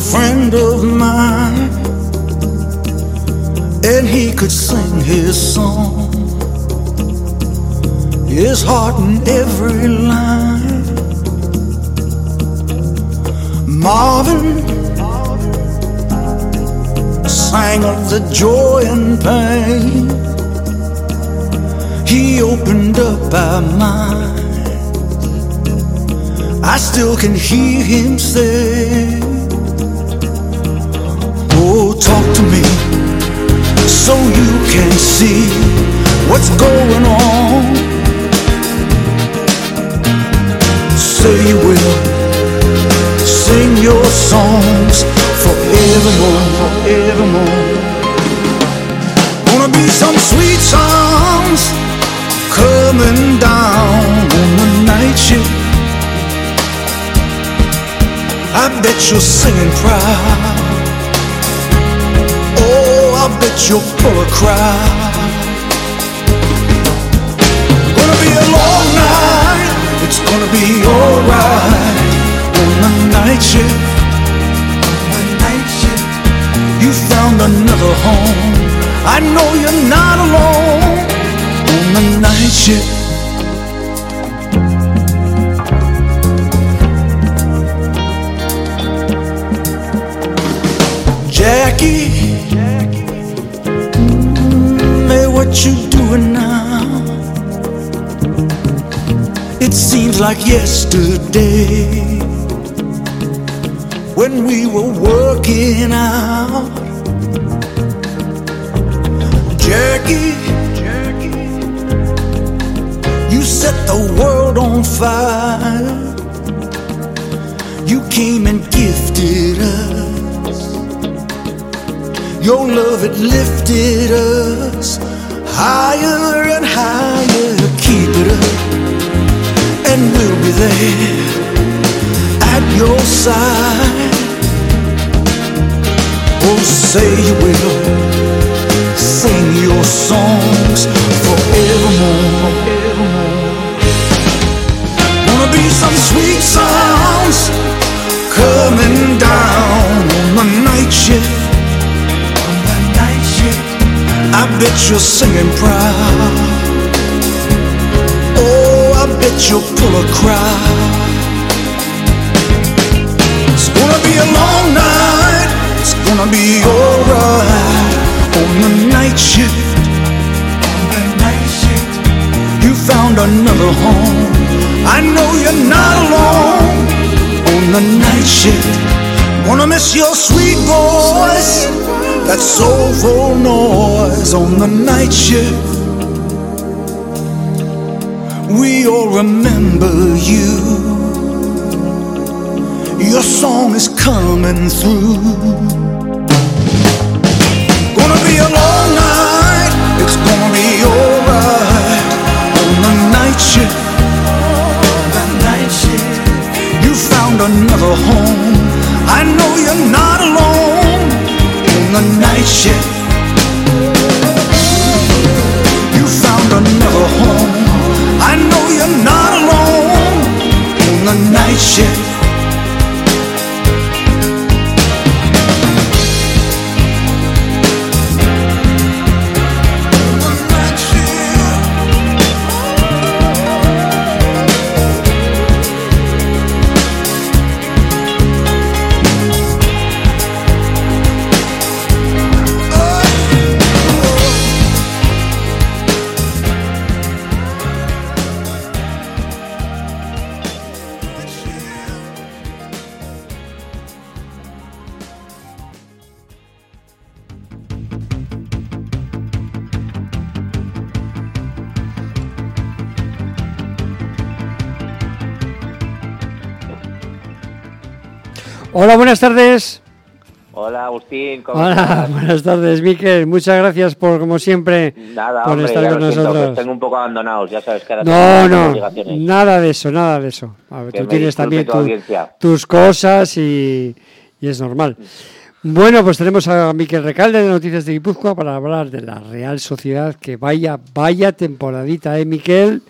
Friend of mine, and he could sing his song, his heart in every line. Marvin sang of the joy and pain. He opened up our mind. I still can hear him say, talk to me so you can see what's going on. Say you will sing your songs forevermore, forevermore. Gonna be some sweet songs coming down on the night shift. I bet you're singing proud. I bet you're full of cry. Gonna be a long night. It's gonna be alright on the night shift. The night shift. You found another home. I know you're not alone on the night shift. Jackie, what now? It seems like yesterday when we were working out. Jackie, Jackie, you set the world on fire. You came and gifted us. Your love it lifted us higher and higher. Keep it up, and we'll be there at your side. Oh, say you will sing your songs forevermore. Wanna be some sweet sounds coming down on the night shift. I bet you're singing proud. Oh, I bet you'll pull a crowd. It's gonna be a long night. It's gonna be alright on the night shift. On the night shift, you found another home. I know you're not alone on the night shift. Wanna miss your sweet voice, that soulful noise on the night shift. We all remember you. Your song is coming through. Gonna be a long night. It's gonna be alright on the night shift. You found another home. I know you're not alone on the night shift. You found another home. I know you're not alone on the night shift. Hola, buenas tardes. Hola Agustín, ¿cómo Hola, estás? buenas tardes, Miquel. Muchas gracias por, como siempre, Nada, por hombre, estar con lo siento, nosotros. tengo un poco abandonados, ya sabes que ahora No, no, nada de eso, nada de eso. A ver, Que tú tienes también tu tus cosas y, y es normal. Bueno, pues tenemos a Miquel Recalde de Noticias de Guipúzcoa para hablar de la Real Sociedad, que vaya, vaya temporadita, ¿eh, Miquel?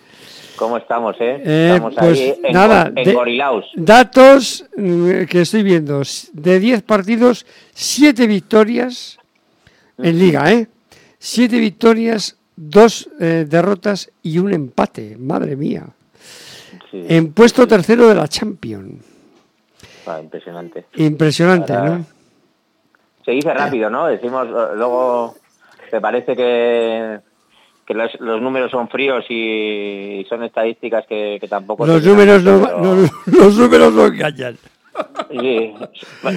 ¿Cómo estamos, eh? Eh, estamos pues ahí en, nada, en de-. Datos mm, que estoy viendo. De 10 partidos, 7 victorias en liga, ¿eh? 7 victorias, 2 derrotas y un empate. Madre mía. Sí, En puesto tercero de la Champions. ah, impresionante. Impresionante, Ahora- ¿no? Se dice rápido, ¿no? Decimos, eh, luego, te parece que, que los, los números son fríos y son estadísticas que, que tampoco... Los números no, pero- los, los números no engañan. Sí,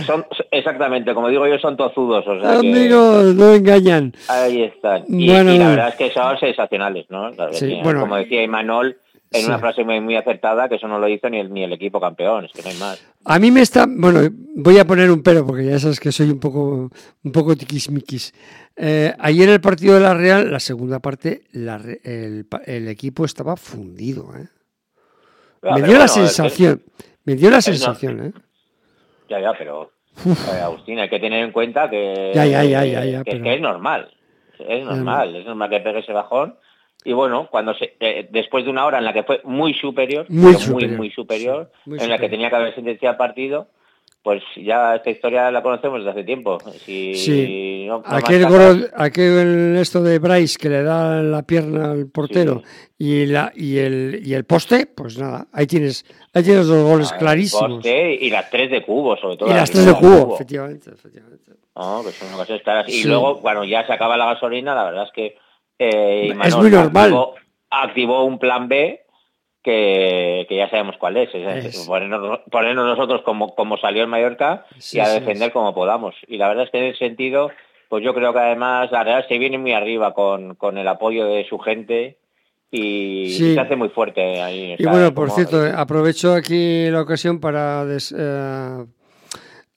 son, exactamente, como digo yo, son tozudos, o sea que Amigos, no engañan. ahí están. Y, Bueno, y la verdad es que son sensacionales, ¿no? Sí, bueno. como decía Imanol en Sí. una frase muy, muy acertada, que eso no lo hizo ni el, ni el equipo campeón, es que no hay más. A mí me está, bueno, voy a poner un pero porque ya sabes que soy un poco, un poco tiquismiquis. Eh, ayer el partido de la Real, la segunda parte, la el, el equipo estaba fundido. ¿eh? Ah, me dio la es sensación, me dio la no- sensación, ¿eh? Ya, ya, pero eh, Agustín, hay que tener en cuenta que, Ya, ya, ya, que, pero- que es normal. Es normal, es normal que pegue ese bajón. Y bueno, cuando se, eh, después de una hora en la que fue muy superior, Muy superior, muy, muy superior, sí, muy en la que tenía que haber sentenciado el partido, pues ya esta historia la conocemos desde hace tiempo. Si Sí. no- no aquel, gol, aquel esto de Bryce que le da la pierna al portero y, la, y, el, y el poste, pues nada, ahí tienes, ahí tienes dos goles Ah, clarísimos. poste y las tres de cubo, sobre todo. Y las la tres de cubo, efectivamente, efectivamente. No, que son ocasiones claras. Y Sí. luego, cuando ya se acaba la gasolina, la verdad es que eh, Es Imanol muy normal. Activó, activó un plan B que, que ya sabemos cuál es. es, Es. Ponernos, ponernos nosotros como, como salió el Mallorca Sí, y a defender sí. como podamos. Y la verdad es que en ese sentido, pues yo creo que además la Real se viene muy arriba con, con el apoyo de su gente y, Sí. se hace muy fuerte ahí. Y bueno, por como- cierto, aprovecho aquí la ocasión para des- eh,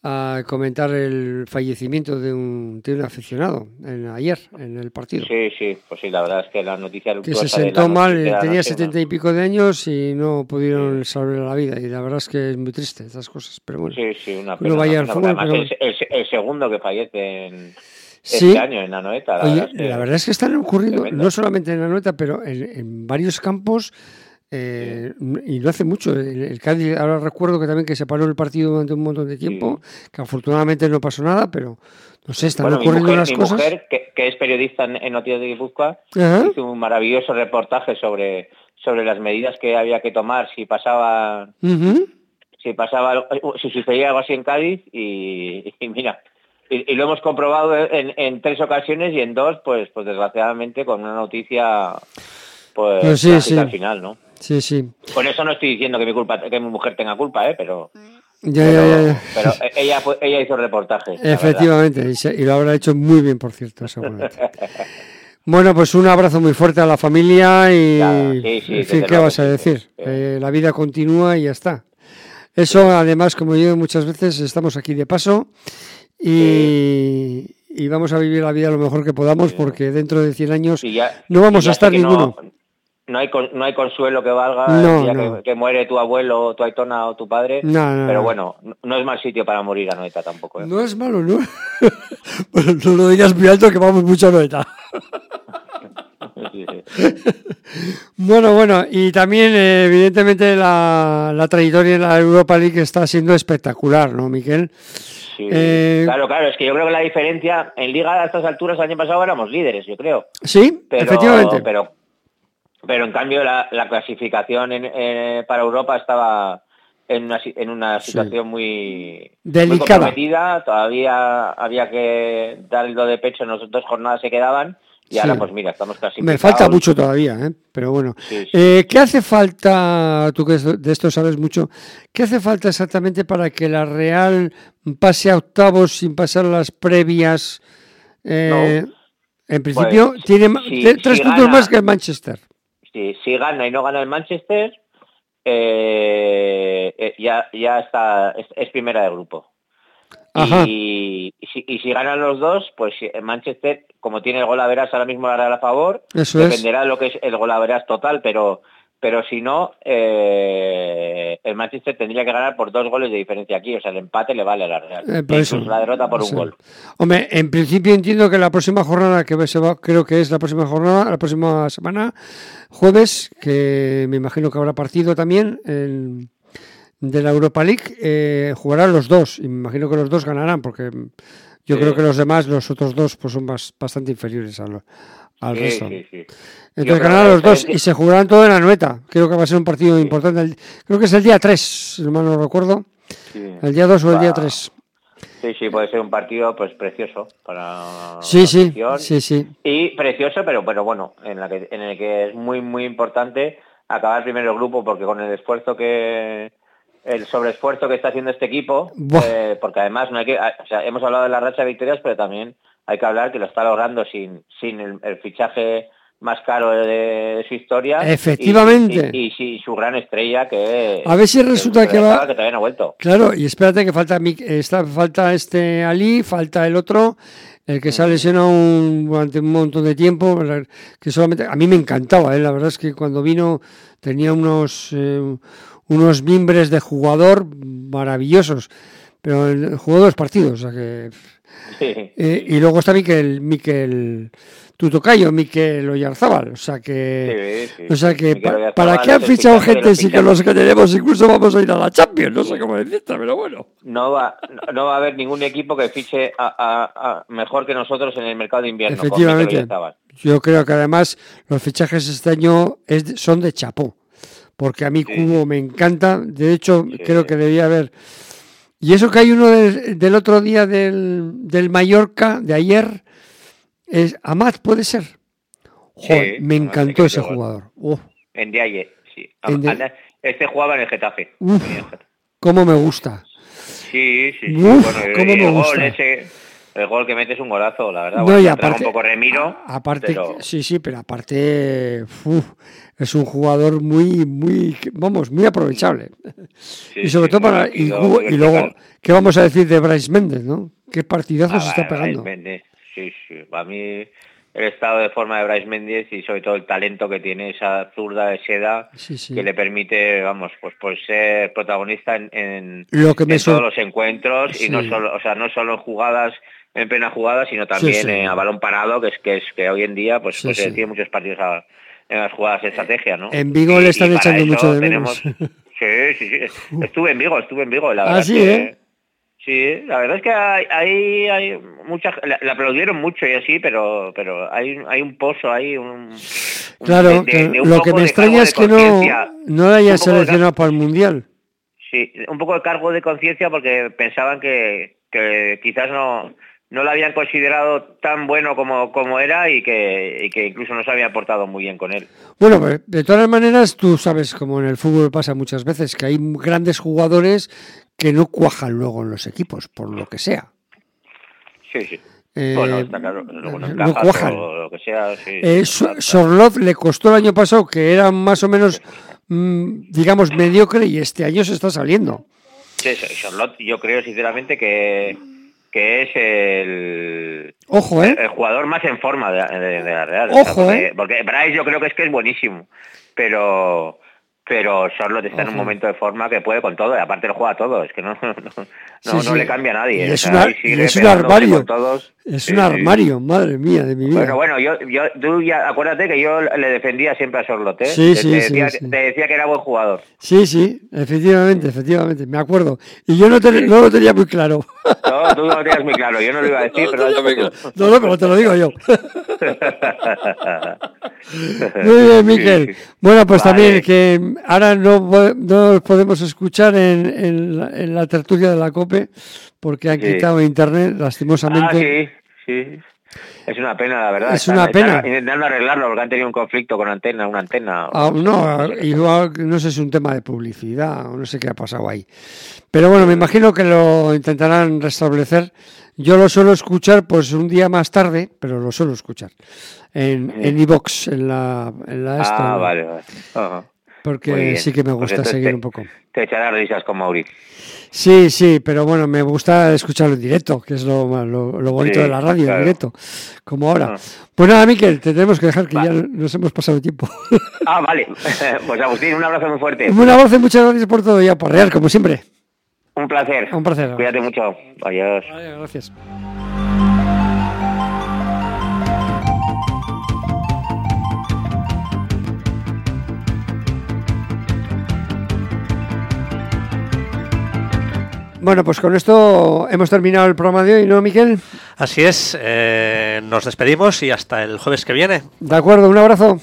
a comentar el fallecimiento de un, de un aficionado en, ayer en el partido. Sí, sí, pues sí, la verdad es que la noticia que se sentó mal, la tenía setenta y pico de años y no pudieron salvar la vida. Y la verdad es que es muy triste estas cosas, pero bueno. Sí, sí, una pena. vaya una al pena, fútbol, pero- es el, el segundo que fallece en, Sí. este año en la noeta. La Oye, verdad es que- la verdad es que están ocurriendo, tremendo. no solamente en la nota, pero en, en varios campos, eh, y no hace mucho. El, el Cádiz, ahora recuerdo que también que se paró el partido durante un montón de tiempo, que afortunadamente no pasó nada, pero no sé, están Bueno, mi ocurriendo mujer, las mi cosas. mujer, que, que es periodista en, Noticias de Guipúzcoa, hizo un maravilloso reportaje sobre, sobre las medidas que había que tomar si pasaba si pasaba algo- si sucedía algo así en Cádiz y, y mira y, y lo hemos comprobado en, en tres ocasiones y en dos pues pues desgraciadamente con una noticia pues, sí, trágica sí. al final no Sí, sí. con eso no estoy diciendo que mi culpa que mi mujer tenga culpa eh pero Ya, pero, ya, ya, ya. pero ella fue- ella hizo el reportaje. Efectivamente, y, se- y lo habrá hecho muy bien, por cierto, seguramente. Bueno, pues un abrazo muy fuerte a la familia y, Ya, sí, sí, en fin, desde ¿qué vas a decir? sí. Eh, la vida continúa y ya está. Eso, además, como yo muchas veces, estamos aquí de paso y, y vamos a vivir la vida lo mejor que podamos porque dentro de 100 años ya- no vamos a estar no- ninguno. No, hay, no hay consuelo que valga No, el día no. que, que muere tu abuelo, o tu aitona o tu padre. No, pero no. bueno, no- es mal sitio para morir a Noeta tampoco. ¿eh? No es malo, ¿no? bueno, no lo digas muy alto que vamos mucho a noeta. Sí, sí. Bueno, bueno, y también eh, evidentemente la, la trayectoria en la Europa League está siendo espectacular, ¿no, Miquel? Sí. Eh, Claro, claro, es que yo creo que la diferencia en Liga a estas alturas el año pasado éramos líderes, yo creo. Sí, Pero, efectivamente. Pero, pero en cambio la, la clasificación en- eh, para Europa estaba en una, en una situación muy, muy Delicada. comprometida. Todavía había que dar lo de pecho, nos dos jornadas se quedaban. Y Sí. ahora, pues mira, estamos clasificados. Me falta mucho todavía, ¿eh? pero bueno. Sí, sí. Eh, ¿Qué hace falta, tú que de esto sabes mucho, qué hace falta exactamente para que la Real pase a octavos sin pasar las previas? Eh, En principio, Pues, tiene si- tre- tres si puntos gana- más que el Manchester. Si, si gana y no gana el Manchester, eh, eh, ya, ya está, es, es primera de grupo. Y, y si, y si ganan los dos, pues el Manchester, como tiene el gol a veras ahora mismo la Real a favor, Eso es. dependerá de lo que es el gol a veras total, pero pero si no, eh, el Manchester tendría que ganar por dos goles de diferencia aquí, o sea, el empate le vale a la Real. Eh, por eso. Incluso la derrota por un gol. Hombre, en principio entiendo que la próxima jornada, que se va, creo que es la próxima jornada, la próxima semana, jueves, que me imagino que habrá partido también en- de la Europa League, eh, jugarán los dos, y me imagino que los dos ganarán, porque yo Sí. creo que los demás, los otros dos, pues son bas- bastante inferiores a lo- al Sí, resto. sí. Entonces ganarán los dos y se jugarán todo en la nueta. Creo que va a ser un partido importante. creo que es el día 3, si no mal no recuerdo. El día 2 o el día Va. 3. Sí, sí, puede ser un partido pues precioso para Sí, la sí, sí, sí. Y precioso, pero, pero bueno, en, la que, en el que es muy, muy importante acabar primero el grupo, porque con el esfuerzo que el sobreesfuerzo que está haciendo este equipo, eh, porque además no hay que, o sea, hemos hablado de la racha de victorias, pero también hay que hablar que lo está logrando sin, sin el, el fichaje más caro de, de su historia. Efectivamente. Y, y, y su gran estrella que... A ver si resulta que va- Que todavía no ha vuelto. Claro, y espérate que falta está, falta este Ali, falta el otro, el que se ha lesionado un- durante un montón de tiempo, que solamente a mí me encantaba, ¿eh? la verdad es que cuando vino tenía unos eh, unos mimbres de jugador maravillosos, pero jugó dos partidos, o sea que Sí. eh, y luego está Miquel, Miquel Tutocayo, Miquel Oyarzábal, o sea que Sí, sí, o sea que pa- para qué han fichado gente si que los que tenemos incluso vamos a ir a la Champions, no sé cómo decirte, pero bueno. no va no- va a haber ningún equipo que fiche a, a- a- mejor que nosotros en el mercado de invierno. Efectivamente. Yo creo que además los fichajes este año es son de chapó, porque a mí Sí. Cubo me encanta, de hecho Sí. creo que debía haber... Y eso que hay uno del, del otro día del, del Mallorca, de ayer, es Amat, ¿puede ser? Joder, Sí, me encantó sí, ese jugador. En Diaye, sí. En De- Este jugaba en el Getafe. Uf. En el Getafe. cómo me gusta. Sí, sí, sí. Uf, bueno, cómo me gusta. ese, el gol que mete es un golazo, la verdad. No, Bueno, y aparte- un poco Remiro, Aparte, pero sí, sí, pero aparte uf, es un jugador muy, muy, vamos, muy aprovechable. sí, y sobre sí, todo para y, luego. ¿qué vamos a decir de Bryce Méndez, no? Qué partidazo Ah, se está Bryce pegando. Méndez, Sí, sí. Para mí el estado de forma de Bryce Méndez y sobre todo el talento que tiene esa zurda de seda Sí, sí. que le permite, vamos, pues, pues ser protagonista en, en, Lo que me en todos los encuentros y no solo, o sea, no solo en jugadas en plena jugada, sino también sí. eh, a balón parado, que es que es que hoy en día pues, Sí, pues, eh, tiene muchos partidos a- en las jugadas de estrategia, ¿no? En Vigo le están echando mucho de tenemos- menos. Sí, sí, sí. Estuve en Vigo, estuve en Vigo, la Ah, verdad. sí, que- ¿eh? Sí, la verdad es que hay, hay, hay muchas, la, la aplaudieron mucho y así, pero, pero hay, hay un pozo ahí, un, un- Claro, de- de- que de un lo que me extraña es que no, no la hayan seleccionado para el Mundial. Sí, un poco de cargo de conciencia porque pensaban que, que quizás no, no lo habían considerado tan bueno como, como era y que, y que incluso no se había portado muy bien con él. Bueno, pues, de todas maneras, tú sabes, como en el fútbol pasa muchas veces, que hay grandes jugadores que no cuajan luego en los equipos, por lo que sea. Sí, sí. Eh, bueno, está claro, luego no cuajan. o lo que sea. Sí, Eh, está- le costó el año pasado, que era más o menos, mm, digamos, mediocre, y este año se está saliendo. Sí, yo creo sinceramente que, que es el, Ojo, ¿eh? el jugador más en forma de, de- de la Real. Ojo, porque, ¿eh? Porque Bryce yo creo que es que es buenísimo, pero pero Charlotte está en un momento de forma que puede con todo, y aparte lo juega todo, es que no, no, no, Sí, no sí. le cambia a nadie. Y o es sea, una- ahí sigue y es un armario. todos. Es Sí, un sí. armario, madre mía, de mi vida. Bueno, bueno, yo, yo, tú ya, acuérdate que yo le defendía siempre a Charlotte, ¿eh? Sí, Te- sí, te decía, sí. te decía que era buen jugador. Sí, sí, efectivamente, efectivamente, me acuerdo. Y yo no, te- no lo tenía muy claro. No, tú no lo tenías muy claro, yo no lo iba a decir, No, pero claro. tú. no, no, pero te lo digo yo. Muy bien, Miquel. Bueno, pues Vale. también que ahora no, no os podemos escuchar en, en la, en la tertulia de la COPE porque han Sí. quitado internet, lastimosamente. Ah, sí, sí. Es una pena, la verdad. Es una están pena. Intentando arreglarlo porque han tenido un conflicto con antena, una antena. Ah, no, igual no sé si es un tema de publicidad o no sé qué ha pasado ahí. Pero bueno, me imagino que lo intentarán restablecer. Yo lo suelo escuchar pues un día más tarde, pero lo suelo escuchar en en iVox, en la en la esta, ah, vale, vale. Ajá. Porque sí que me Pues gusta seguir te- un poco. Te echarás risas con Mauri. Sí, sí, pero bueno, me gusta escucharlo en directo, que es lo, lo, lo bonito Sí, de la radio, claro. en directo, como ahora. Ah. Pues nada, Miquel, te tenemos que dejar, que Va. ya nos hemos pasado el tiempo. Ah, vale. pues Agustín, un abrazo muy fuerte. Un abrazo y muchas gracias por todo y a porrear, como siempre. Un placer. Un placer. Cuídate mucho. Adiós. Vale, gracias. Bueno, pues con esto hemos terminado el programa de hoy, ¿no, Miquel? Así es, eh, nos despedimos y hasta el jueves que viene. De acuerdo, un abrazo.